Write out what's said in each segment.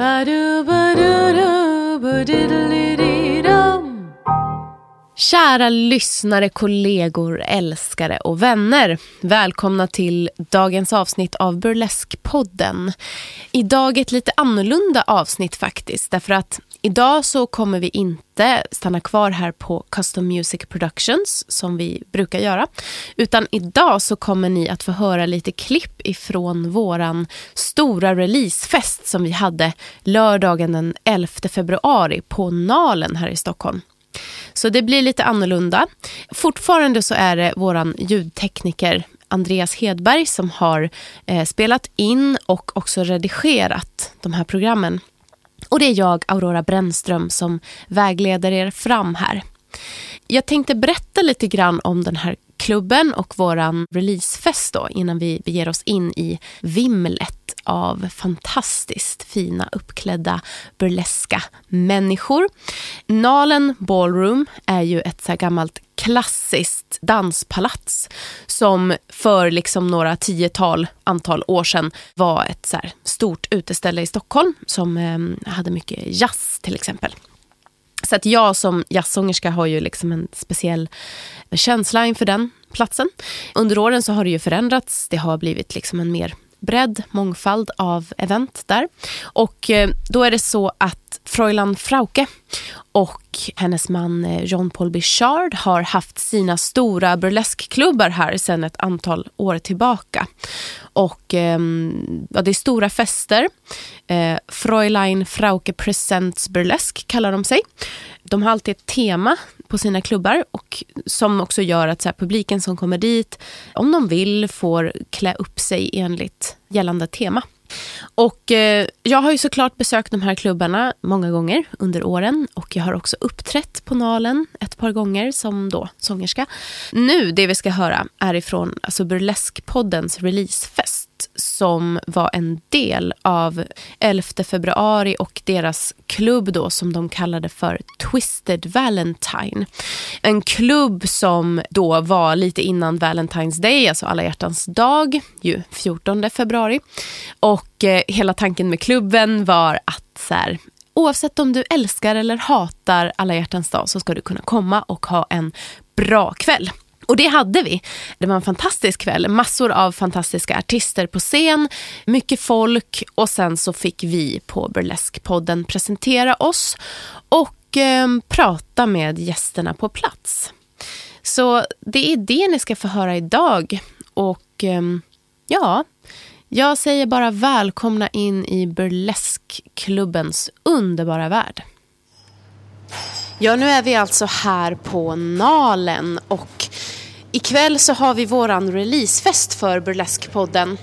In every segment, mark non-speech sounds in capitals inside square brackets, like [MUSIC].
Ba-do, ba-do-do, ba-diddly. Kära lyssnare, kollegor, älskare och vänner. Välkomna till dagens avsnitt av Burleskpodden. Idag ett lite annorlunda avsnitt faktiskt. Därför att idag så kommer vi inte stanna kvar här på Custom Music Productions som vi brukar göra. Utan idag så kommer ni att få höra lite klipp ifrån våran stora releasefest som vi hade lördagen den 11 februari på Nalen här i Stockholm. Så det blir lite annorlunda. Fortfarande så är det vår ljudtekniker Andreas Hedberg som har eh, spelat in och också redigerat de här programmen. Och det är jag, Aurora Brännström, som vägleder er fram här. Jag tänkte berätta lite grann om den här klubben och vår releasefest då, innan vi beger oss in i vimlet av fantastiskt fina uppklädda burleska människor. Nalen Ballroom är ju ett så gammalt klassiskt danspalats som för liksom några tiotal antal år sedan var ett så stort uteställe i Stockholm som eh, hade mycket jazz till exempel. Så att jag som jazzsångerska har ju liksom en speciell känsla inför den platsen. Under åren så har det ju förändrats. Det har blivit liksom en mer bredd, mångfald av event där. Och eh, då är det så att Fräulein Frauke och hennes man eh, John Paul Bichard har haft sina stora burleskklubbar här sedan ett antal år tillbaka. Och ehm, ja, det är stora fester. Eh, Fräulein Frauke Presents Burlesk kallar de sig. De har alltid ett tema på sina klubbar och som också gör att så här, publiken som kommer dit, om de vill, får klä upp sig enligt gällande tema. Och eh, jag har ju såklart besökt de här klubbarna många gånger under åren och jag har också uppträtt på Nalen ett par gånger som då sångerska. Nu, det vi ska höra är ifrån alltså Burleskpoddens releasefest som var en del av 11 februari och deras klubb då som de kallade för Twisted Valentine. En klubb som då var lite innan Valentine's Day, alltså alla hjärtans dag, ju 14 februari. Och eh, hela tanken med klubben var att så här, oavsett om du älskar eller hatar alla hjärtans dag så ska du kunna komma och ha en bra kväll. Och det hade vi. Det var en fantastisk kväll. Massor av fantastiska artister på scen, mycket folk och sen så fick vi på Burlesque-podden presentera oss och eh, prata med gästerna på plats. Så det är det ni ska få höra idag. Och eh, ja, jag säger bara välkomna in i Burlesque-klubbens underbara värld. Ja, nu är vi alltså här på Nalen och Ikväll så har vi våran releasefest för burleskpodden.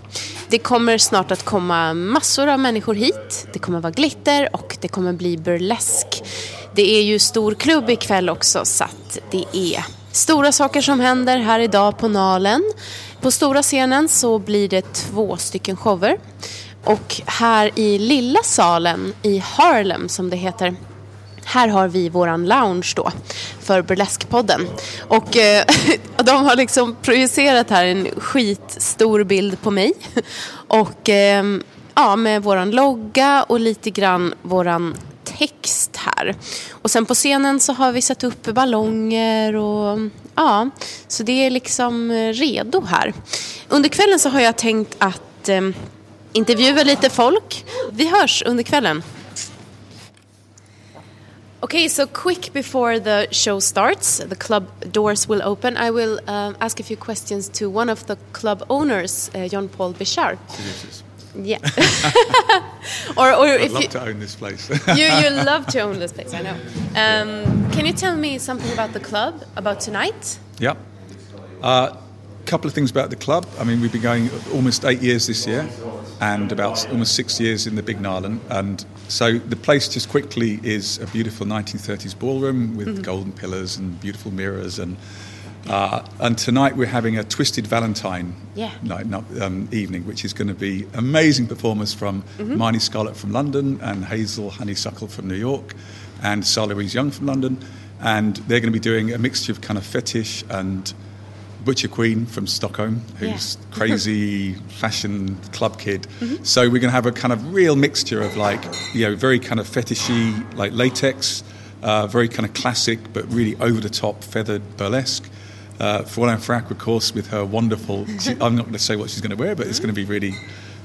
Det kommer snart att komma massor av människor hit. Det kommer vara glitter och det kommer bli burlesk. Det är ju stor klubb ikväll också så att det är stora saker som händer här idag på Nalen. På stora scenen så blir det två stycken shower. Och här i lilla salen i Harlem som det heter här har vi våran lounge då för Burleskpodden. Och eh, [LAUGHS] de har liksom projicerat här en skitstor bild på mig. Och eh, ja, med våran logga och lite grann våran text här. Och sen på scenen så har vi satt upp ballonger och ja, så det är liksom redo här. Under kvällen så har jag tänkt att eh, intervjua lite folk. Vi hörs under kvällen. Okay, so quick before the show starts, the club doors will open. I will um, ask a few questions to one of the club owners, uh, John Paul Bichard. Yeah. [LAUGHS] or, or I'd if love you, to own this place. [LAUGHS] you you [LAUGHS] love to own this place, I know. Um, can you tell me something about the club, about tonight? Yeah. A uh, couple of things about the club. I mean, we've been going almost eight years this year and about almost six years in the Big Narland. And so the place just quickly is a beautiful 1930s ballroom with mm-hmm. golden pillars and beautiful mirrors. And uh, and tonight we're having a Twisted Valentine yeah. night, um, evening, which is going to be amazing performers from mm-hmm. Marnie Scarlett from London and Hazel Honeysuckle from New York and Sarah Louise Young from London. And they're going to be doing a mixture of kind of fetish and Butcher Queen from Stockholm, who's Yeah. [LAUGHS] crazy fashion club kid. So we're going to have a kind of real mixture of like, you know, very kind of fetishy, like latex, uh, very kind of classic, but really over the top feathered burlesque. Uh, Fräulein Frack, of course, with her wonderful. She, [LAUGHS] I'm not going to say what she's going to wear, but it's going to be really,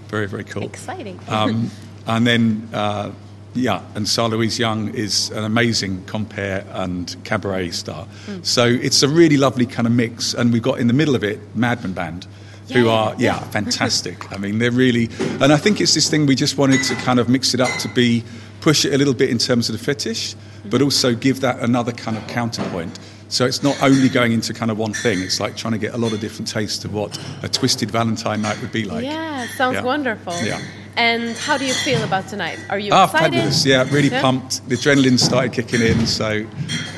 very, very cool. Exciting. Um, [LAUGHS] and then, uh, yeah, and Sarah Louise Young is an amazing compere and cabaret star. Hmm. So it's a really lovely kind of mix. And we've got in the middle of it Madman Band, who are, yeah, [LAUGHS] fantastic. I mean, they're really, and I think it's this thing we just wanted to kind of mix it up to be, push it a little bit in terms of the fetish, but hmm. also give that another kind of counterpoint. So it's not only going into kind of one thing, it's like trying to get a lot of different tastes of what a twisted Valentine night would be like. yeah, sounds Yeah. wonderful. Yeah. And how do you feel about tonight? Are you Ah, excited? fabulous! Yeah, really pumped. The adrenaline started kicking in, so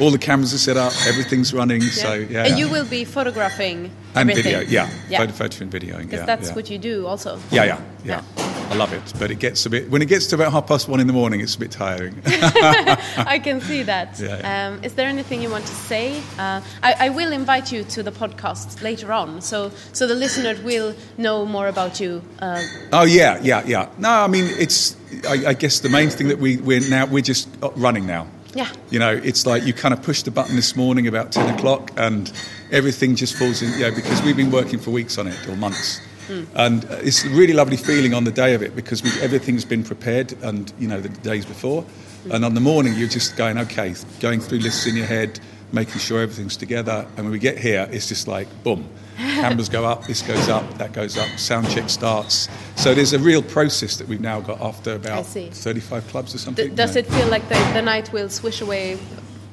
all the cameras are set up, everything's running. So yeah, And you will be photographing and everything. video, yeah, Yeah. photo, photo and videoing. Because Yeah, that's yeah. what you do also. Yeah, yeah, yeah. I love it, but it gets a bit when it gets to about half past one in the morning, it's a bit tiring. [LAUGHS] I can see that. Yeah, yeah. Um, is there anything you want to say? Uh, I, I will invite you to the podcast later on, so so the listener will know more about you. Uh, oh yeah, yeah, yeah. No, I mean it's. I, I guess the main thing that we we're now we're just running now. Yeah. You know, it's like you kind of push the button this morning about ten o'clock, and everything just falls in. You know, because we've been working for weeks on it or months. And uh, it's a really lovely feeling on the day of it because we, everything's been prepared and, you know, the days before. And on the morning, you're just going, okay, going through lists in your head, making sure everything's together. And when we get here, it's just like, boom, cameras go up, this goes up, that goes up, sound check starts. So there's a real process that we've now got after about 35 clubs or something. does you it feel like the, the night will swish away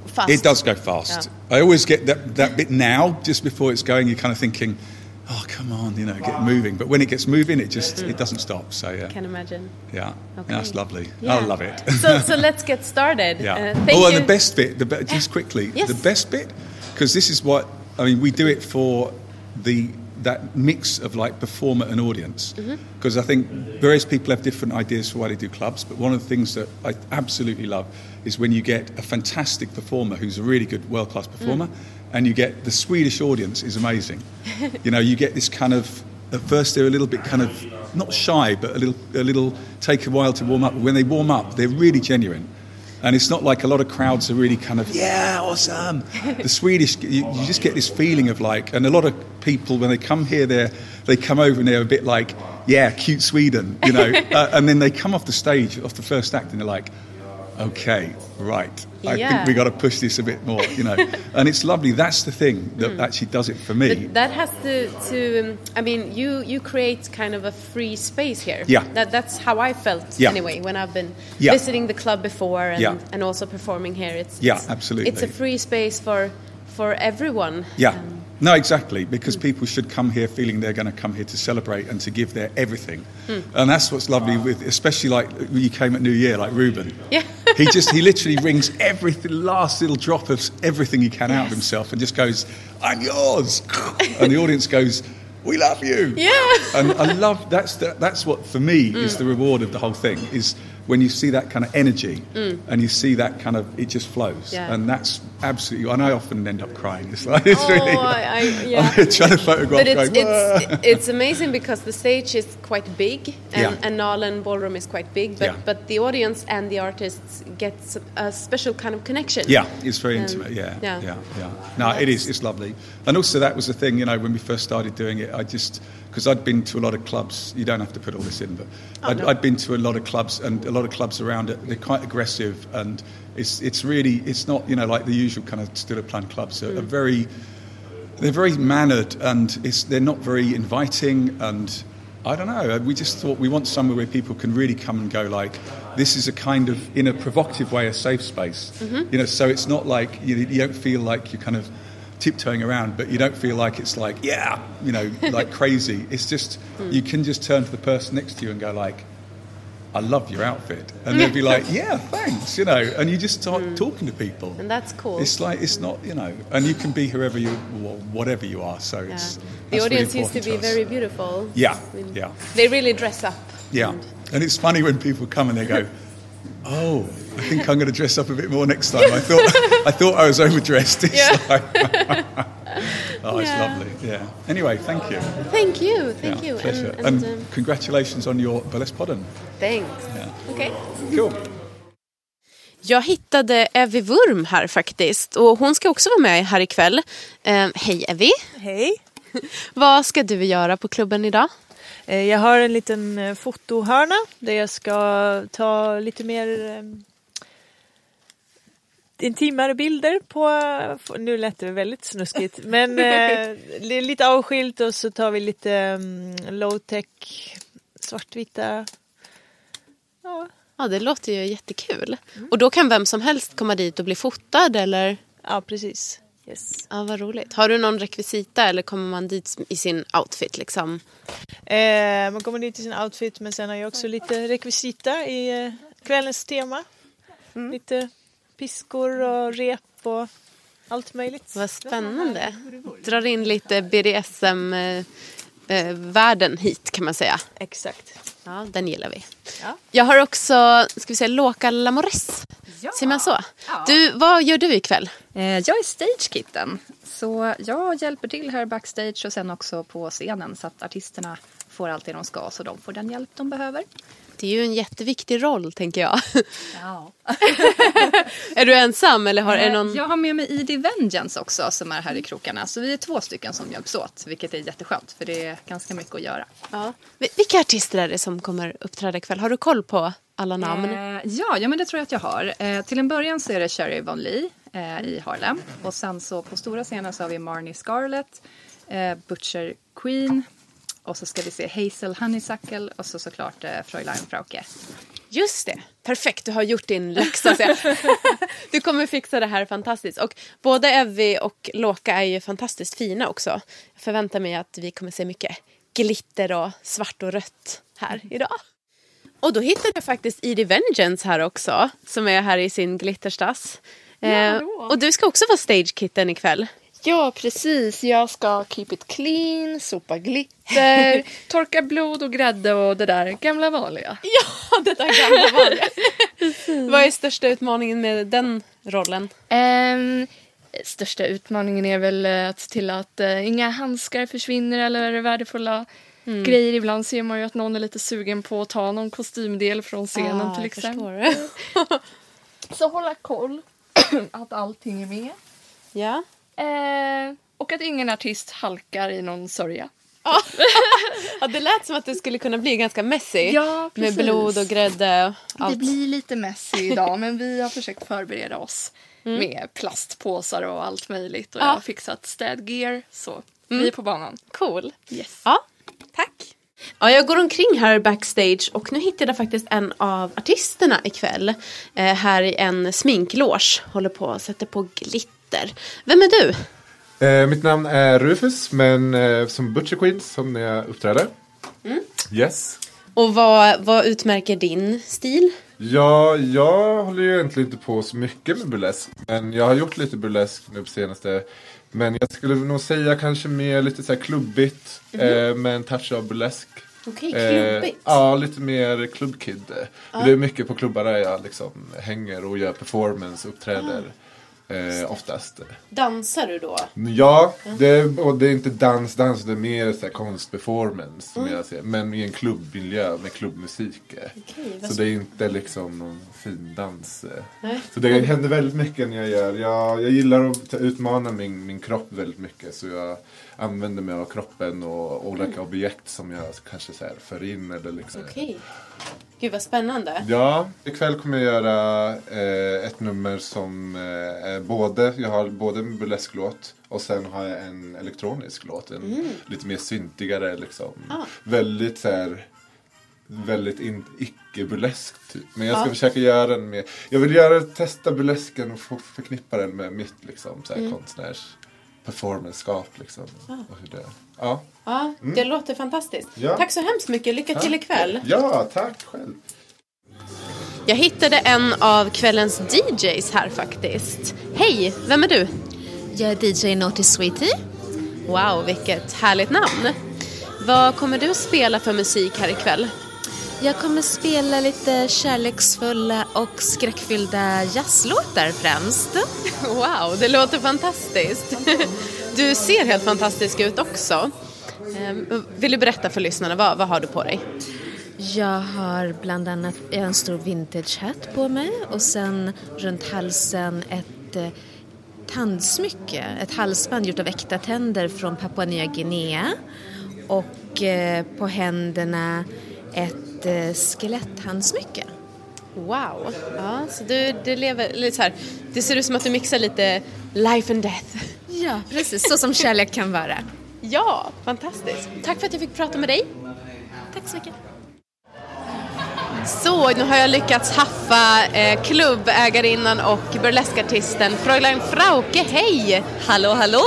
fast? It does go fast. I always get that, that bit now, just before it's going, you're kind of thinking, oh, come on, you know, get moving. But when it gets moving, it just it doesn't stop. So, yeah. Can imagine. Yeah, Okay. that's lovely. Yeah. I love it. so so let's get started. yeah. Uh, oh, you. and the best bit, the be- just quickly, Yes. the best bit, because this is what I mean. We do it for the that mix of like performer and audience, Mm-hmm. because I think various people have different ideas for why they do clubs. But one of the things that I absolutely love is when you get a fantastic performer who's a really good world class performer, Mm. and you get the Swedish audience is amazing. [LAUGHS] you know, you get this kind of at first they're a little bit kind of not shy, but a little a little take a while to warm up. When they warm up, they're really genuine. And it's not like a lot of crowds are really kind of, yeah, awesome. The [LAUGHS] Swedish, you, you just get this feeling of like, and a lot of people, when they come here, they they come over and they're a bit like, yeah, cute Sweden, you know. [LAUGHS] uh, and then they come off the stage, off the first act, and they're like, okay, right. I Yeah. think we got to push this a bit more, you know. [LAUGHS] and it's lovely. That's the thing that actually does it for me. But that has to, to um, I mean, you, you create kind of a free space here. Yeah. That, that's how I felt Yeah. anyway when I've been Yeah. visiting the club before and, Yeah. and also performing here. It's, Yeah, it's, absolutely. It's a free space for, for everyone. Yeah. Um, No, exactly, because hmm. people should come here feeling they're going to come here to celebrate and to give their everything. Hmm. And that's what's lovely with, especially like when you came at New Year, like Ruben. Yeah. [LAUGHS] he just, he literally wrings every last little drop of everything he can out of himself and just goes, I'm yours. [LAUGHS] and the audience goes, we love you. Yeah. And I love, that's, the, that's what for me is hmm. the reward of the whole thing, is when you see that kind of energy and you see that kind of, it just flows. Yeah. And that's absolutely, and I often end up crying. It's like, [LAUGHS] it's Oh, really, I, I, [LAUGHS] yeah. Trying to photograph But it's, going, it's, it's amazing because the stage is quite big and, Yeah. and Ballroom is quite big, but, Yeah. but the audience and the artists get a special kind of connection. Yeah, it's very Um, intimate. Yeah, yeah. yeah, yeah. No, it is. It's lovely. And also, that was the thing. You know, when we first started doing it, I just because I'd been to a lot of clubs. You don't have to put all this in, but oh, I'd, no. I'd been to a lot of clubs, and a lot of clubs around it. They're quite aggressive, and it's it's really it's not you know like the usual kind of still plan clubs. Are, are mm. very they're very mannered, and it's they're not very inviting and. I don't know. We just thought we want somewhere where people can really come and go. Like, this is a kind of, in a provocative way, a safe space. Mm-hmm. You know, so it's not like you, you don't feel like you're kind of tiptoeing around, but you don't feel like it's like, yeah, you know, [LAUGHS] like crazy. It's just hmm. you can just turn to the person next to you and go like, I love your outfit, and they'll be [LAUGHS] like, yeah, thanks, you know, and you just start hmm. talking to people. And that's cool. It's like it's not, you know, and you can be whoever you, wh- whatever you are. So Yeah. it's The that's really audience used to be us. very beautiful. Yeah, I mean, yeah. They really dress up. Yeah, And- and it's funny when people come and they go, [LAUGHS] "Oh, I think I'm going to dress up a bit more next time." I thought [LAUGHS] I thought I was overdressed. It's Yeah. like- [LAUGHS] Oh, it's Yeah. lovely. Yeah. Anyway, thank you. Thank you, thank yeah, you. pleasure. And, And, and, um, congratulations on your burlesque podden. thanks. Yeah. Okay. Cool. Jag hittade Evie Wurm här faktiskt och hon ska också vara med här ikväll. Eh, hej Evie! Hej. [LAUGHS] Vad ska du göra på klubben idag? Eh, Jag har en liten eh, fotohörna där jag ska ta lite mer eh, intimare bilder på, nu lät det väldigt snuskigt, men [LAUGHS] eh, li- lite avskilt och så tar vi lite mm, low-tech svartvita. Ja, Ja, det låter ju jättekul. Och då kan vem som helst komma dit och bli fotad eller? ja precis. Yes. Ja, vad roligt. Har du någon rekvisita eller kommer man dit i sin outfit liksom? Eh, man kommer dit i sin outfit men sen har jag också lite rekvisita i eh, kvällens tema. Lite piskor och rep och allt möjligt. Vad spännande. Drar in lite BDSM-världen hit kan man säga. Exakt. Ja, den gillar vi. Ja. Jag har också, ska vi säga, Loka Lamores. Ja. Säger man så? Ja. Du, vad gör du ikväll? Eh, Jag är stagekitten. Så jag hjälper till här backstage och sen också på scenen så att artisterna får allt det de ska så de får den hjälp de behöver. Det är ju en jätteviktig roll, tänker jag. Ja. [LAUGHS] [LAUGHS] är du ensam eller har, är det någon... Eh, Jag har med mig ID Vengeance också som är här i krokarna. Så vi är två stycken som hjälps åt vilket är jätteskönt för det är ganska mycket att göra. Ja. Vil- Vilka artister är det som kommer uppträda ikväll? Har du koll på alla namn? Eh, ja, ja, men det tror jag att jag har. Eh, till en början så är det Sherry Von Lee eh, i Harlem. Och sen så på stora scenen så har vi Marnie Scarlett, eh, Butcher Queen och så ska vi se Hazel Honeysuckle och så såklart eh, Fräulein Frauke. Just det, perfekt. Du har gjort din läxa. [LAUGHS] du kommer fixa det här fantastiskt. Och både Evie och Loka är ju fantastiskt fina också. Jag förväntar mig att vi kommer se mycket glitter och svart och rött här idag. Och då hittade jag faktiskt Edie Vengeance här också, som är här i sin glitterstass. Eh, och du ska också vara stagekitten ikväll. Ja, precis. Jag ska keep it clean, sopa glitter, [LAUGHS] torka blod och grädde och det där gamla vanliga. [LAUGHS] Ja, det där gamla vanliga. [LAUGHS] Vad är största utmaningen med den rollen? Ehm, största utmaningen är väl eh, att se till att eh, inga handskar försvinner eller värdefulla Mm. grejer. Ibland ser man ju att någon är lite sugen på att ta någon kostymdel från scenen Ah, till exempel. Så hålla koll att allting är med. ja. Eh, och att ingen artist halkar i någon sörja. [LAUGHS] ja, det lät som att det skulle kunna bli ganska messy. Ja, med precis. blod och grädde och allt. Det blir lite messy idag men vi har försökt förbereda oss Mm. med plastpåsar och allt möjligt och Ja. jag har fixat städgear så vi är på banan. Cool. Yes. Ja, tack. Ja, jag går omkring här backstage och nu hittade jag faktiskt en av artisterna ikväll. Eh, här i en sminkloge. Håller på och sätter på glitter. Vem är du? Eh, mitt namn är Rufus, men eh, som Butcher Queen som när jag uppträder. Yes. Och vad, vad utmärker din stil? Ja, jag håller ju egentligen inte på så mycket med burlesk. Men jag har gjort lite burlesk nu på senaste. Men jag skulle nog säga kanske mer lite så här klubbigt. eh, med en touch av burlesk. Okej, Eh, klubbigt. ja, lite mer klubbkid. Det är mycket på klubbar där jag liksom hänger och gör performance, uppträder. Eh, oftast. Dansar du då? Ja, det och det är inte dans, dans, det är mer så här konstperformance som jag ser. Men i en klubbmiljö med klubbmusik. vad så det är inte liksom någon fin dans. Nej. Så det händer väldigt mycket när jag gör. Jag, jag gillar att utmana min, min kropp väldigt mycket. Så jag använder mig av kroppen och olika objekt som jag kanske så här för in eller liksom. Okej. Gud vad spännande. Ja, ikväll kommer jag göra eh, ett nummer som eh, både, jag har både en burlesklåt och sen har jag en elektronisk låt. En lite mer syntigare liksom. Ah. Väldigt så här, väldigt in, icke-burlesk typ. Men jag ska Ja. försöka göra den med, jag vill göra, testa burlesken och få förknippa den med mitt liksom så här, konstnärs performanceskap liksom. Och hur det, ja. Ja, det låter fantastiskt. Ja. Tack så hemskt mycket. Lycka till ikväll. Ja, tack själv. Jag hittade en av kvällens DJs här faktiskt. Hej, vem är du? Jag är DJ Naughty Sweetie. Wow, vilket härligt namn. Vad kommer du att spela för musik här ikväll? Jag kommer spela lite kärleksfulla och skräckfyllda jazzlåtar främst. Wow, det låter fantastiskt. Du ser helt fantastisk ut också. Ehm, Vill du berätta för lyssnarna, vad, vad har du på dig? Jag har bland annat en stor vintage-hatt på mig och sen runt halsen ett eh, tandsmycke, ett halsband gjort av äkta tänder från Papua Nya Guinea och eh, på händerna ett eh, skeletthandsmycke. Wow, ja, så du, du lever lite så här, det ser ut som att du mixar lite life and death. Ja, precis så som kärlek kan vara. [LAUGHS] Ja, fantastiskt. Tack för att jag fick prata med dig. Tack så mycket. Så, nu har jag lyckats haffa eh, klubbägarinnan och burleskartisten Fräulein Frauke. Hej! Hallå, hallå!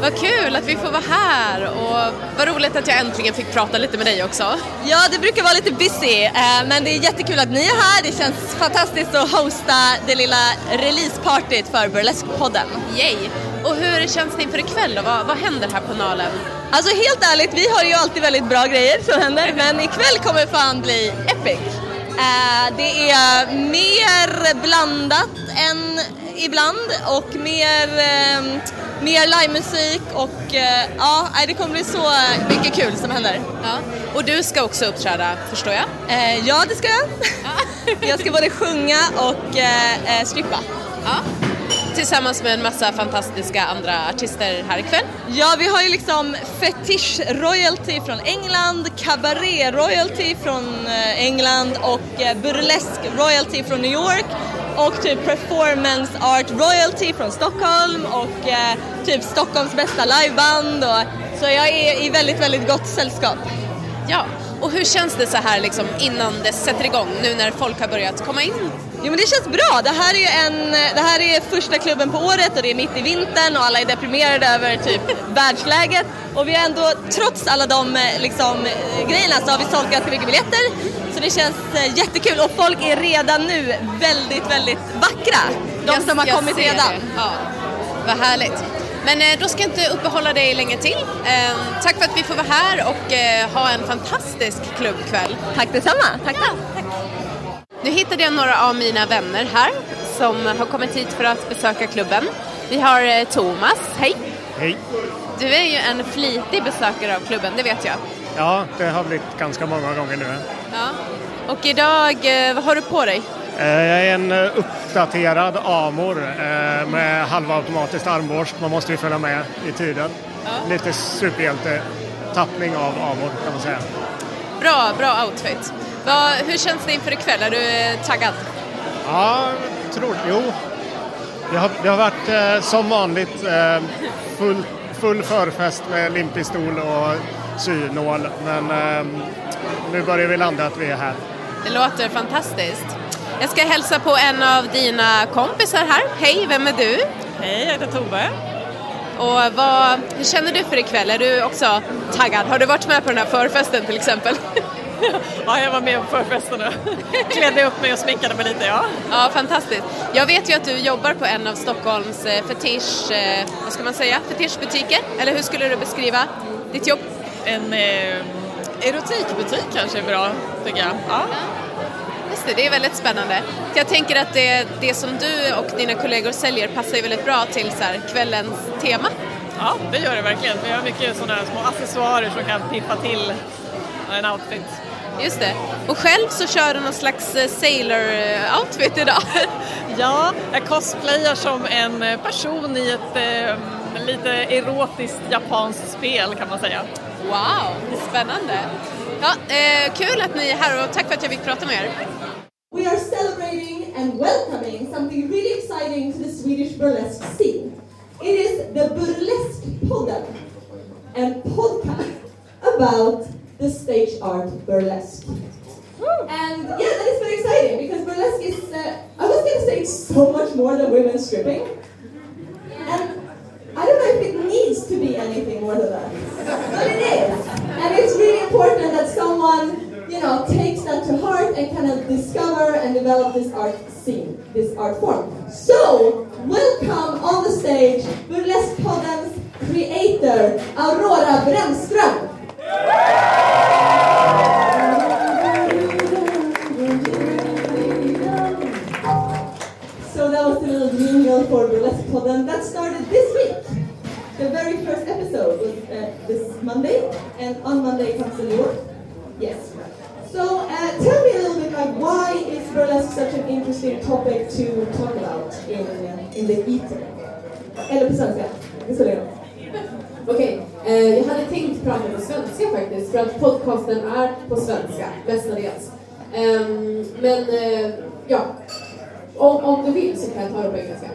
Vad kul att vi får vara här och vad roligt att jag äntligen fick prata lite med dig också. Ja, det brukar vara lite busy, eh, men det är jättekul att ni är här. Det känns fantastiskt att hosta det lilla releasepartyt för Burlesque-podden. Yay! Och hur känns det inför ikväll och vad, vad händer här på Nalen? Alltså helt ärligt, vi har ju alltid väldigt bra grejer som händer, men ikväll kommer fan bli epic. Eh, det är mer blandat än ibland och mer, eh, mer livemusik och eh, ja, det kommer bli så mycket kul som händer. Ja. Och du ska också uppträda, förstår jag? Eh, ja, det ska jag. jag ska både sjunga och eh, strippa. Ja. Tillsammans med en massa fantastiska andra artister här ikväll. Ja, vi har ju liksom fetish royalty från England, cabaret royalty från eh, England och eh, burlesque royalty från New York och typ performance art royalty från Stockholm och eh, typ Stockholms bästa liveband och så jag är i väldigt, väldigt gott sällskap. Ja, och hur känns det så här liksom innan det sätter igång nu när folk har börjat komma in? Jo men det känns bra. Det här är ju en, det här är första klubben på året och det är mitt i vintern och alla är deprimerade över typ [LAUGHS] världsläget. Och vi har ändå, trots alla de eh, liksom, eh, grejerna så har vi sålt ganska mycket biljetter. Så det känns eh, jättekul och folk är redan nu väldigt, väldigt vackra. De Jag- som har kommit redan. det. Ja, vad härligt. Men då ska jag inte uppehålla dig länge till. Tack för att vi får vara här och ha en fantastisk klubbkväll. Tack detsamma. Tack, tack. Nu hittade jag några av mina vänner här som har kommit hit för att besöka klubben. Vi har eh, Thomas, hej. Hej. Du är ju en flitig besökare av klubben, det vet jag. Ja, det har blivit ganska många gånger nu. Ja. Och idag, eh, vad har du på dig? Eh, Jag är en uppdaterad Amor med halvautomatiskt armborst. Man måste ju följa med i tiden. Lite superhjälte-tappning av Amor kan man säga. Bra, bra outfit. Vad, hur känns det inför ikväll? Är du eh, taggad? Ja, tror Jo. Det har, det har varit eh, som vanligt eh, full, full förfest med limpistol och synål. Men eh, nu börjar vi landa att vi är här. Det låter fantastiskt. Jag ska hälsa på en av dina kompisar här. Hej, vem är du? Hej, jag heter Tove. Och vad, hur känner du för ikväll? Är du också taggad? Har du varit med på den här förfesten till exempel? [LAUGHS] Ja, jag var med på förfesten och [LAUGHS] klädde upp mig och sminkade mig lite, ja. Ja, fantastiskt. Jag vet ju att du jobbar på en av Stockholms eh, fetisch, eh, vad ska man säga, fetischbutiker. Eller hur skulle du beskriva ditt jobb? En eh, erotikbutik kanske är bra, tycker jag. Ja. Just det, det är väldigt spännande. Jag tänker att det, det som du och dina kollegor säljer passar ju väldigt bra till så här, kvällens tema. ja, det gör det verkligen. Vi har mycket sådana små accessoarer som kan piffa till en outfit. Just det. Och själv så kör du någon slags eh, sailor-outfit idag. [LAUGHS] Ja, jag cosplayar som en eh, person i ett eh, lite erotiskt japanskt spel kan man säga. Wow, spännande. Ja, eh, kul att ni är här och tack för att jag fick prata med er. We are celebrating and welcoming something really exciting to the Swedish burlesque scene. It is the Burlesque Podden, a podcast about the stage art burlesque. And yeah, that is very exciting because burlesque is, uh, I was gonna say it's so much more than women stripping. And I don't know if it needs to be anything more than that, but it is. And it's really important that someone, you know, takes that to heart and kind of discover and develop this art scene, this art form. So, welcome on the stage Burlesque Poddens creator, Aurora Brännström. So that started this week. The very first episode was started this Monday, and on Monday comes the New. Yes. So uh, tell me a little bit like why is burlesque such an interesting topic to talk about in, uh, in the ether? Eller på svenska. Okej, eh, jag hade tänkt prata på svenska faktiskt för att podcasten är på svenska mestadels. Ehm, men eh, ja, om, om du vill så kan jag ta det på engelska.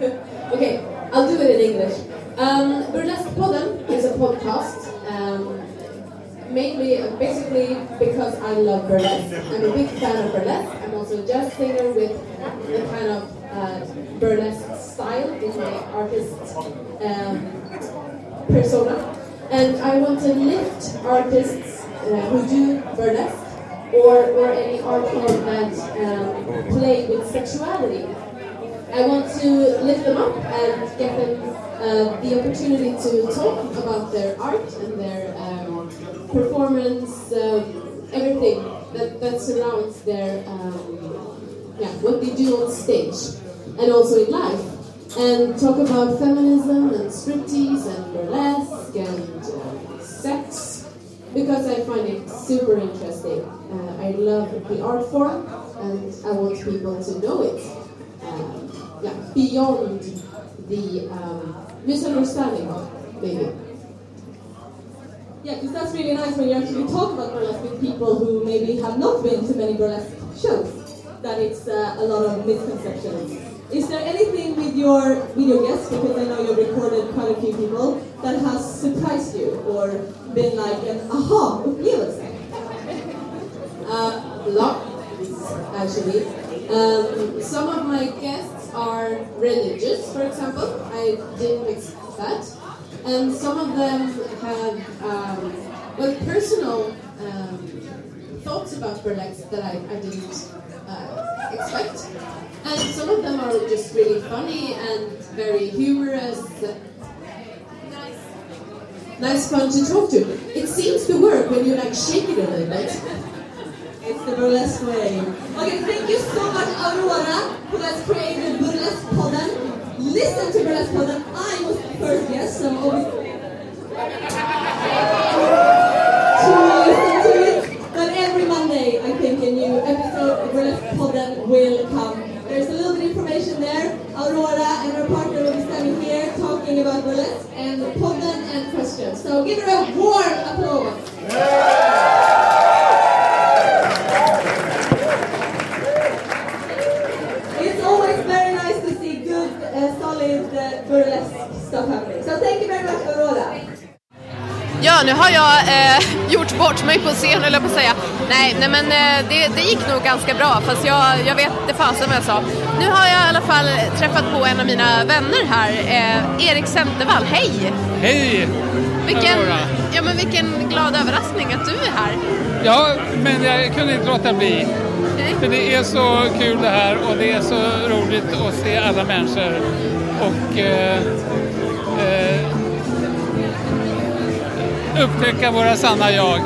[LAUGHS] Okej, I'll do it in English. Um, Burlesque-podden is a podcast um, mainly, basically because I love burlesque. I'm a big fan of burlesque. I'm also a jazz singer with the kind of uh, burlesque style in my artist um, persona. And I want to lift artists uh, who do burlesque or, or any art form that um, play with sexuality. I want to lift them up and get them uh, the opportunity to talk about their art and their um, performance, um, everything that, that surrounds their, um, yeah, what they do on stage and also in life and talk about feminism and striptease and burlesque and uh, sex because I find it super interesting. Uh, I love the art form and I want people to know it. Uh, yeah, beyond the um, misunderstanding, maybe. Yeah, because that's really nice when you actually talk about burlesque with people who maybe have not been to many burlesque shows. That it's uh, a lot of misconceptions. Is there anything with your with your guests, because I know you've recorded quite a few people, that has surprised you or been like an aha upplevelse? Uh, lots, actually. Um, some of my guests are religious, for example. I didn't expect that. And some of them have, um, well, personal um, thoughts about burlesque that I, I didn't uh, expect. And some of them are just really funny and very humorous. Nice fun to talk to. It seems to work when you like shake it a little bit. It's the burlesque way. Okay, thank you so much, Aurora, who has created Burlesque Podden. Listen to Burlesque Podden. I was the first guest, so to listen to it. But every Monday, I think a new episode of Burlesque Podden will come. There's a little bit of information there. Aurora and her partner will be standing here talking about burlesque and Podden and questions. So give her a warm applause. Ja, nu har jag eh, [LAUGHS] gjort bort mig på scen, eller på att säga. Nej, nej men eh, det, det gick nog ganska bra, fast jag, jag vet det fasen vad jag sa. Nu har jag i alla fall träffat på en av mina vänner här, eh, Erik Centervall. Hej! Hej! Vilken, ja, men vilken glad överraskning att du är här. Ja, men jag kunde inte låta bli. För det är så kul det här och det är så roligt att se alla människor. Och eh, upptäcka våra sanna jag.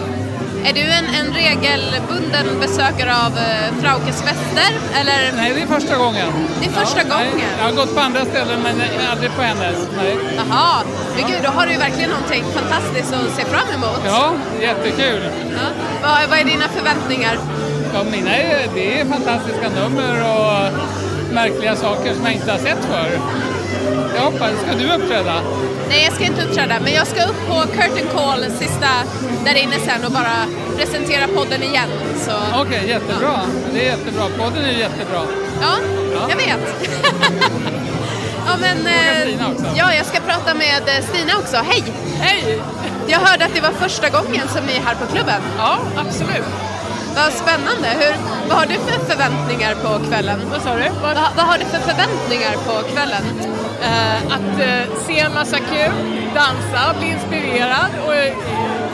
Är du en, en regelbunden besökare av eh, Fraukes fester? Eller? Nej, det är första gången. Det är första Ja, nej, gången? Jag har gått på andra ställen men aldrig på hennes. Nej. Jaha, men gud, då har du ju verkligen någonting fantastiskt att se fram emot. Ja, jättekul. Ja. Vad, vad är dina förväntningar? Ja, mina är, det är fantastiska nummer och märkliga saker som jag inte har sett förr. Jag hoppas, ska du uppträda? Nej, jag ska inte uppträda, men jag ska upp på Curtain Call, sista där inne sen och bara presentera podden igen. Okej, jättebra. Det är jättebra. Podden är jättebra. Ja, Ja. jag vet. [LAUGHS] ja, men, eh, ja, jag ska prata med eh, Stina också. Hej! Hej! Jag hörde att det var första gången som ni är här på klubben. Ja, absolut. Vad spännande. Hur, vad har du för förväntningar på kvällen? Vad sa du? Vad, vad har du för förväntningar på kvällen? Att eh, se en massa kul, dansa, bli inspirerad och eh,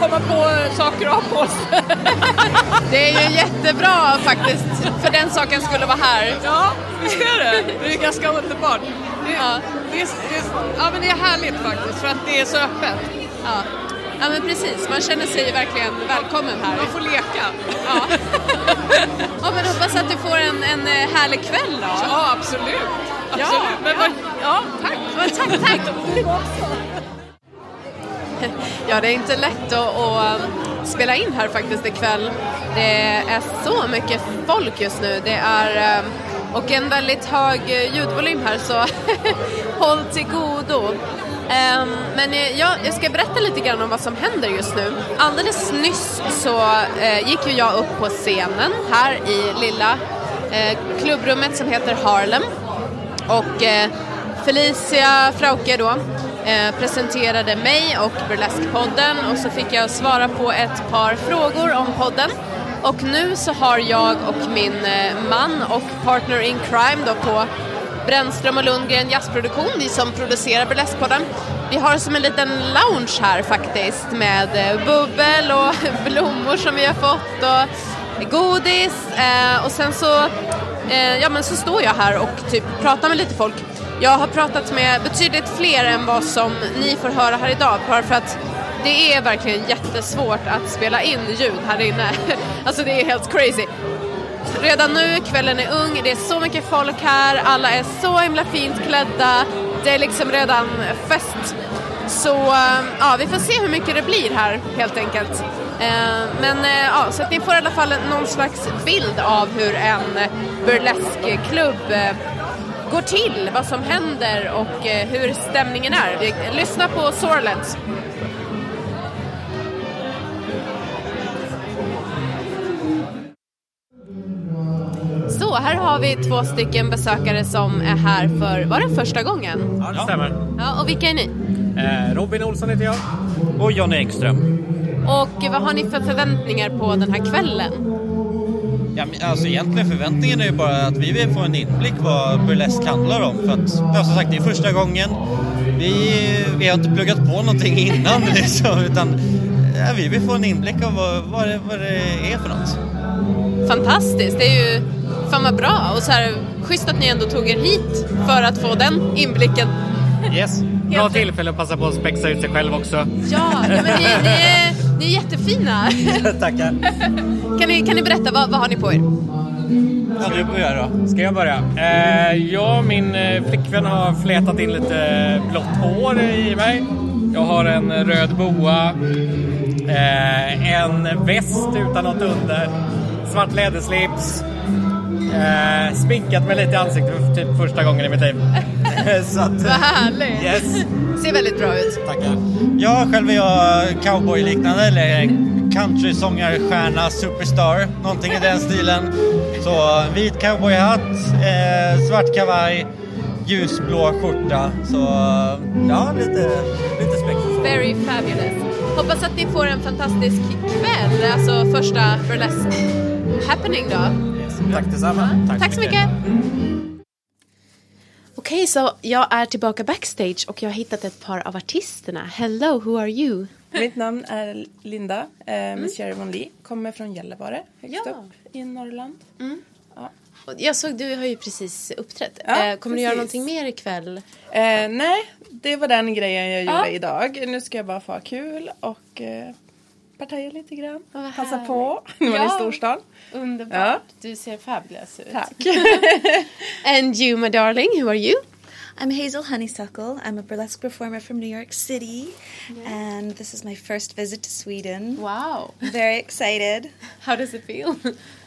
komma på saker på sig. [LAUGHS] Det är ju jättebra faktiskt, för den saken skulle vara här. Ja, visst är det? Det är ganska underbart. Det, ja. Det, är, det, ja, men det är härligt faktiskt för att det är så öppet. Ja. ja, men precis. Man känner sig verkligen välkommen här. Man får leka. Ja. [LAUGHS] ja, men hoppas att du får en, en eh, härlig kväll då. Ja, absolut. Ja. Men vad, ja, tack. Tack, tack. Ja, det är inte lätt att, att um, spela in här faktiskt ikväll. Det är så mycket folk just nu. Det är, um, och en väldigt hög eh, ljudvolym här så [LAUGHS] håll till godo. Um, men eh, ja, jag ska berätta lite grann om vad som händer just nu. Alldeles nyss så uh, gick ju jag upp på scenen här i lilla klubbrummet som heter Harlem. Och eh, Felicia Frauke då eh, presenterade mig och Burlesque-podden och så fick jag svara på ett par frågor om podden. Och nu så har jag och min eh, man och partner in crime då på Brännström och Lundgren jazzproduktion, vi som producerar Burlesque-podden. Vi har som en liten lounge här faktiskt med eh, bubbel och [LAUGHS] blommor som vi har fått och godis eh, och sen så, eh, ja men så står jag här och typ pratar med lite folk jag har pratat med betydligt fler än vad som ni får höra här idag bara för att det är verkligen jättesvårt att spela in ljud här inne. [LAUGHS] Alltså det är helt crazy. Redan nu, kvällen är ung, det är så mycket folk här, alla är så himla fint klädda. Det är liksom redan fest. Så eh, ja, vi får se hur mycket det blir här helt enkelt. Eh, men eh, ja, så att ni får i alla fall någon slags bild av hur en burleskklubb går till, vad som händer och eh, hur stämningen är. Lyssna på Sorlens. Så, här har vi två stycken besökare som är här för, var det första gången? Ja, det stämmer. Ja, och vilka är ni? Eh, Robin Olsson heter jag. Och Jonny Ekström. Och vad har ni för förväntningar på den här kvällen? Ja, men alltså egentligen förväntningen är ju bara att vi vill få en inblick vad burlesk handlar om. För att, ja, som sagt, det är första gången. Vi, vi har inte pluggat på någonting innan [LAUGHS] liksom, utan ja, vi vill få en inblick av vad, vad, det, vad det är för något. Fantastiskt, det är ju fan vad bra och så här schysst att ni ändå tog er hit för att få den inblicken. Yes, bra tillfälle att passa på att spexa ut sig själv också. Ja, ja men ni, ni, är, ni är jättefina. [LAUGHS] Tackar. Kan ni, kan ni berätta, vad, vad har ni på er? Ja, du börjar då. Ska jag börja? Eh, jag och min eh, flickvän har flätat in lite blått hår i mig. Jag har en röd boa, eh, en väst utan något under, svart läderslips, eh, sminkat mig lite i ansiktet för typ första gången i mitt liv. [LAUGHS] Så att, Vad härligt! Yes. Ser väldigt bra ut. Tackar. Ja, själv är jag cowboy-liknande eller countrysångarstjärna, superstar, någonting i den stilen. Så vit cowboyhatt, eh, svart kavaj, ljusblå skjorta. Så ja, lite, lite spexigt. Very fabulous. Hoppas att ni får en fantastisk kväll, alltså första burlesque happening då. Tack detsamma. Tack, så mycket. Okej, så jag är tillbaka backstage och jag har hittat ett par av artisterna. Hello, who are you? Mitt namn är Linda, eh, Miss Cherry Von Lee. Kommer från Gällivare, högst Ja. upp i Norrland. Ja. Och Jag såg, du har ju precis uppträtt. Ja, eh, kommer du göra precis. någonting mer ikväll? Eh, nej, det var den grejen jag gjorde Ja. idag. Nu ska jag bara få ha kul och eh, partaja lite grann. vad Passa härligt. på när man är i Ja. storstan. Underbart. Ja. Du ser fabulous ut. Tack. [LAUGHS] And you, my darling, who are you? I'm Hazel Honeysuckle. I'm a burlesque performer from New York City, and this is my first visit to Sweden. Wow. Very excited. [LAUGHS] How does it feel?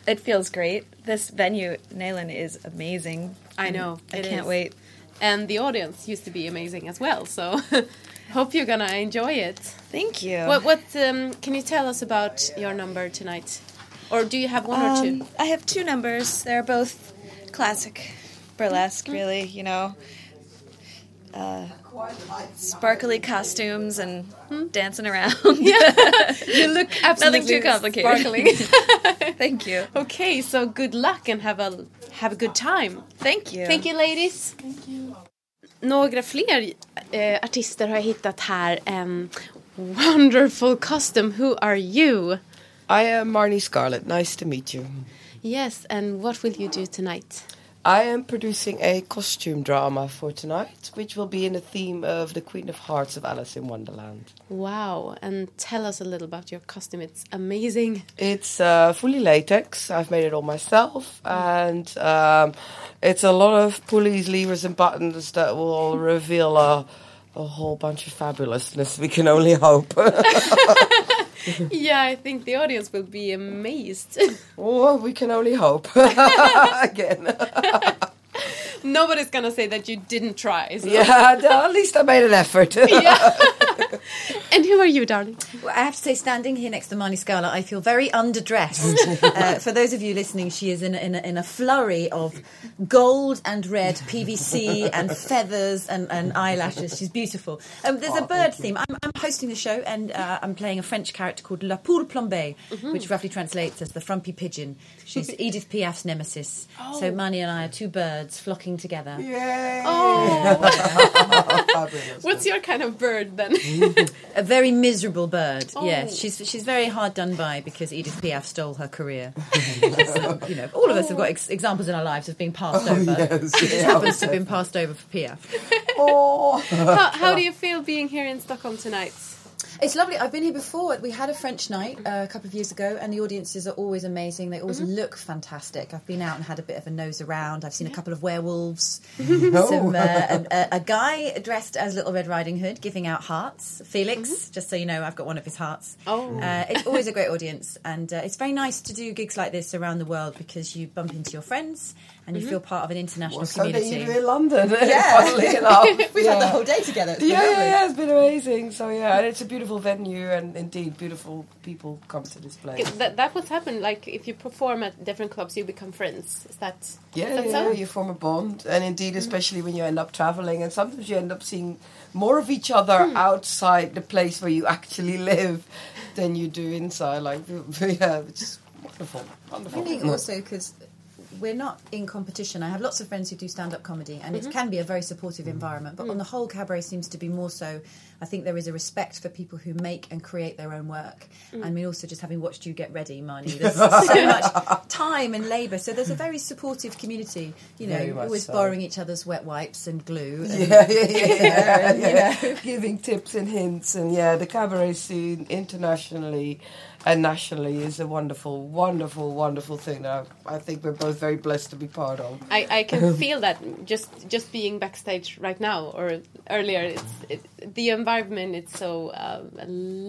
It feels great. This venue, Nayland, is amazing. I know. I it can't is. wait. And the audience used to be amazing as well, so [LAUGHS] hope you're gonna enjoy it. Thank you. What, what um, can you tell us about your number tonight? Or do you have one or two? Um, I have two numbers. They're both classic burlesque, really, you know. Uh, sparkly costumes and dancing around. [LAUGHS] [LAUGHS] Yeah. You look absolutely Nothing too complicated. sparkling. [LAUGHS] Thank you. Okay, so good luck and have a have a good time. Thank you. Thank you ladies. Några fler eh, artister har jag hittat här. Um, wonderful costume. Who are you? I am Marnie Scarlett. Nice to meet you. Yes, and what will you do tonight? I am producing a costume drama for tonight, which will be in the theme of the Queen of Hearts of Alice in Wonderland. Wow, and tell us a little about your costume. It's amazing. It's uh, fully latex. I've made it all myself, and um, it's a lot of pulleys, levers, and buttons that will reveal a, a whole bunch of fabulousness. We can only hope. [LAUGHS] [LAUGHS] [LAUGHS] yeah, I think the audience will be amazed. [LAUGHS] oh, we can only hope. [LAUGHS] Again. Nobody's gonna say that you didn't try. So. Yeah, at least I made an effort. yeah. [LAUGHS] and who are you, darling? Well, I have to say, standing here next to Marnie Scala, I feel very underdressed. [LAUGHS] uh, for those of you listening, she is in, a- in, a, in a flurry of gold and red PVC and feathers and, and eyelashes. She's beautiful. Um, there's a bird theme. I'm, I'm hosting the show and uh, I'm playing a French character called La Poule Plombée, which roughly translates as the frumpy pigeon. She's [LAUGHS] Edith Piaf's nemesis. So Marnie and I are two birds flocking together. Oh. What's your kind of bird then? [LAUGHS] A very miserable bird. Oh. Yes, she's she's very hard done by because Edith Piaf stole her career. [LAUGHS] So, uh, you know, all of us have got ex- examples in our lives of being passed Oh, over. yes, It just yeah. happens to have been passed over for Piaf. [LAUGHS] how, how do you feel being here in Stockholm tonight? It's lovely. I've been here before. We had a French night uh, a couple of years ago, and the audiences are always amazing. They always Mhm. look fantastic. I've been out and had a bit of a nose around. I've seen a couple of werewolves, Oh. [LAUGHS] some, uh, a, a, a guy dressed as Little Red Riding Hood giving out hearts. Felix, just so you know, I've got one of his hearts. Oh. Uh, it's always a great audience, and uh, it's very nice to do gigs like this around the world because you bump into your friends and you Mhm. feel part of an international Well, so that community. you do in London, [LAUGHS] Yeah. [LAUGHS] funnily [LAUGHS] enough. We've had the whole day together. It's yeah, yeah, yeah, it's been amazing. So yeah, and it's a beautiful venue, and indeed, beautiful people come to this place. That, that what's happened. Like if you perform at different clubs, you become friends. Is that? Yeah, is that yeah, so? you form a bond, and indeed, especially when you end up traveling, and sometimes you end up seeing more of each other outside the place where you actually live than you do inside. Like, yeah, it's wonderful, wonderful. I think also because we're not in competition. I have lots of friends who do stand up comedy, and Mhm. it can be a very supportive environment. But on the whole, cabaret seems to be more so. I think there is a respect for people who make and create their own work. Mm. I mean, also just having watched you get ready, Marnie, there's [LAUGHS] so much time and labour. So there's a very supportive community. You know, always so. borrowing each other's wet wipes and glue. And, Yeah, yeah, yeah, and, [LAUGHS] you know. Giving tips and hints, and yeah, the cabaret scene internationally and nationally is a wonderful, wonderful, wonderful thing that I, I think we're both very blessed to be part of. I, I can [LAUGHS] feel that just just being backstage right now or earlier. It's it, the environment. It's so um,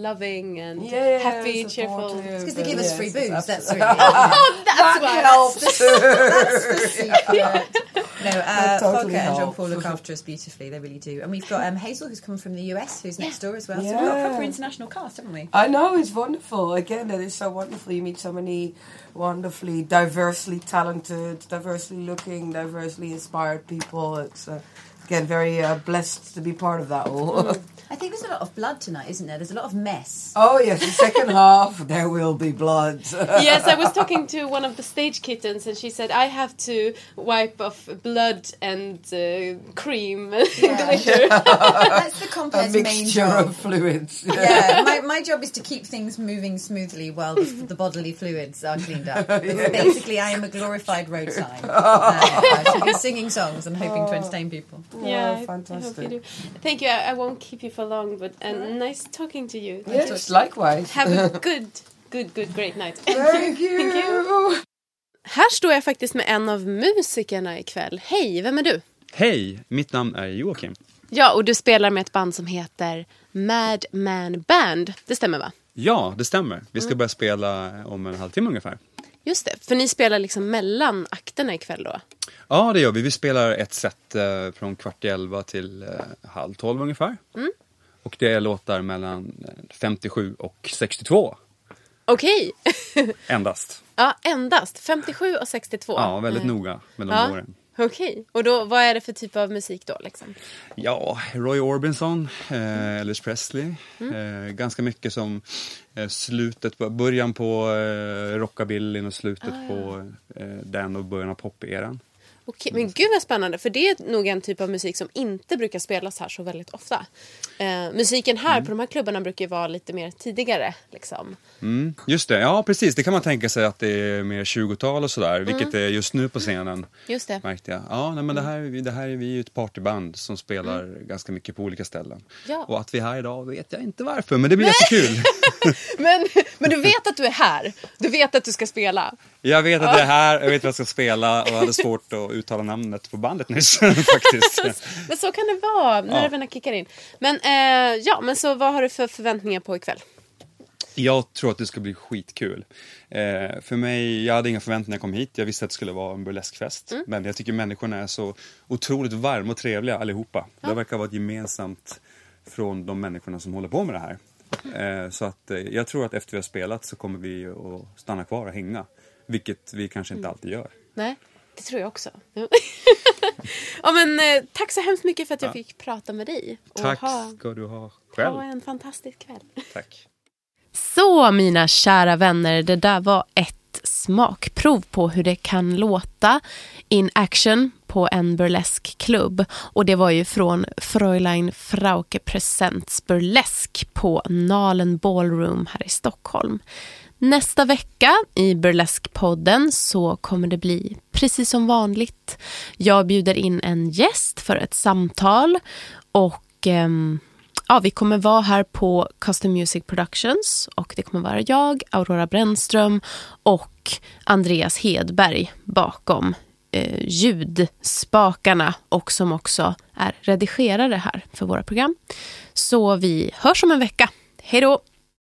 loving and Yeah, happy, cheerful. supportive, Because they give us Yes, free booze. abs- That's really. [LAUGHS] Oh, that's That why. helps. [LAUGHS] That's the, that's the secret. No, uh, That totally Volker and John. Paul look after us beautifully. They really do. And we've got um, Hazel, who's come from the US, who's next door as well. So we've got a proper international cast, haven't we? I know it's wonderful. Again, that is so wonderful. You meet so many wonderfully, diversely talented, diversely looking, diversely inspired people. It's uh, again very uh, blessed to be part of that all. [LAUGHS] I think there's a lot of blood tonight, isn't there? There's a lot of mess. oh yes, the second [LAUGHS] half there will be blood. [LAUGHS] yes, I was talking to one of the stage kittens, and she said I have to wipe off blood and uh, cream and glitter. That's the a compare's main job. of fluids. yeah, my, my job is to keep things moving smoothly while the, the bodily fluids are cleaned up. [LAUGHS] Basically, I am a glorified road sign. [LAUGHS] Uh, I should be singing songs and hoping to entertain people. Yeah, hope fantastic. you. Thank you. I, I won't keep you for long, but and nice talking to you. Yes, likewise. Have a [LAUGHS] good, good, good, great night. Thank you. Här står jag faktiskt med en av musikerna ikväll. Hej, vem är du? Hej, mitt namn är Joakim. Ja, och du spelar med ett band som heter Mad Man Band. Det stämmer va? Ja, det stämmer. Vi ska Mm. börja spela om en halvtimme ungefär. Just det, för ni spelar liksom mellan akterna ikväll då? Ja, det gör vi. Vi spelar ett set eh, från kvart i elva till eh, halv tolv ungefär. Mm. Och det är låtar mellan eh, 57 och 62 Okej. endast. [LAUGHS] ja, endast 57 och 62. Ja, väldigt Eh, noga med de ja. åren. Okej, och då, vad är det för typ av musik då? Liksom? Ja, Roy Orbison, eh, Elvis Presley. Mm. Eh, ganska mycket som eh, slutet, på, början på eh, rockabillyn och slutet Ah, ja. på eh, den och början av pop-eran. Okej, men gud vad spännande, för det är nog en typ av musik som inte brukar spelas här så väldigt ofta. Eh, musiken här Mm. på de här klubbarna brukar ju vara lite mer tidigare. Liksom. Mm, just det, ja precis. Det kan man tänka sig att det är mer 20-tal och sådär, vilket Mm. är just nu på scenen. Just det. Märkte jag. Ja, nej, men det här, är vi- det här är vi ju ett partyband som spelar ganska mycket på olika ställen. Mm. Ja. Och att vi är här idag vet jag inte varför, men det blir jättekul. [LAUGHS] Men, men du vet att du är här, du vet att du ska spela. Jag vet att jag är här, jag vet vad jag ska spela och hade svårt att att uttala namnet på bandet nyss [LAUGHS] faktiskt. [LAUGHS] Men så kan det vara, nerverna kickar in. Men eh, ja, men så vad har du för förväntningar på ikväll? Jag tror att det ska bli skitkul. Eh, för mig, jag hade inga förväntningar när jag kom hit. Jag visste att det skulle vara en burleskfest. Mm. Men jag tycker människorna är så otroligt varma och trevliga allihopa. Det verkar vara ett gemensamt från de människorna som håller på med det här. Eh, så att eh, jag tror att efter vi har spelat så kommer vi att stanna kvar och hänga. Vilket vi kanske inte Mm. alltid gör. Nej, det tror jag också. [LAUGHS] ja, men, eh, tack så hemskt mycket för att jag Ja. fick prata med dig. Och Tack ha, ska du ha själv. ha en fantastisk kväll. Tack. Så mina kära vänner, det där var ett smakprov på hur det kan låta in action på en burleskklubb. Och det var ju från Fräulein Frauke Presents Burlesk på Nalen Ballroom här i Stockholm. Nästa vecka i Burleskpodden så kommer det bli precis som vanligt. Jag bjuder in en gäst för ett samtal och ehm, ja, vi kommer vara här på Custom Music Productions och det kommer vara jag, Aurora Brännström och Andreas Hedberg bakom eh, ljudspakarna och som också är redigerare här för våra program. Så vi hörs om en vecka. Hej då!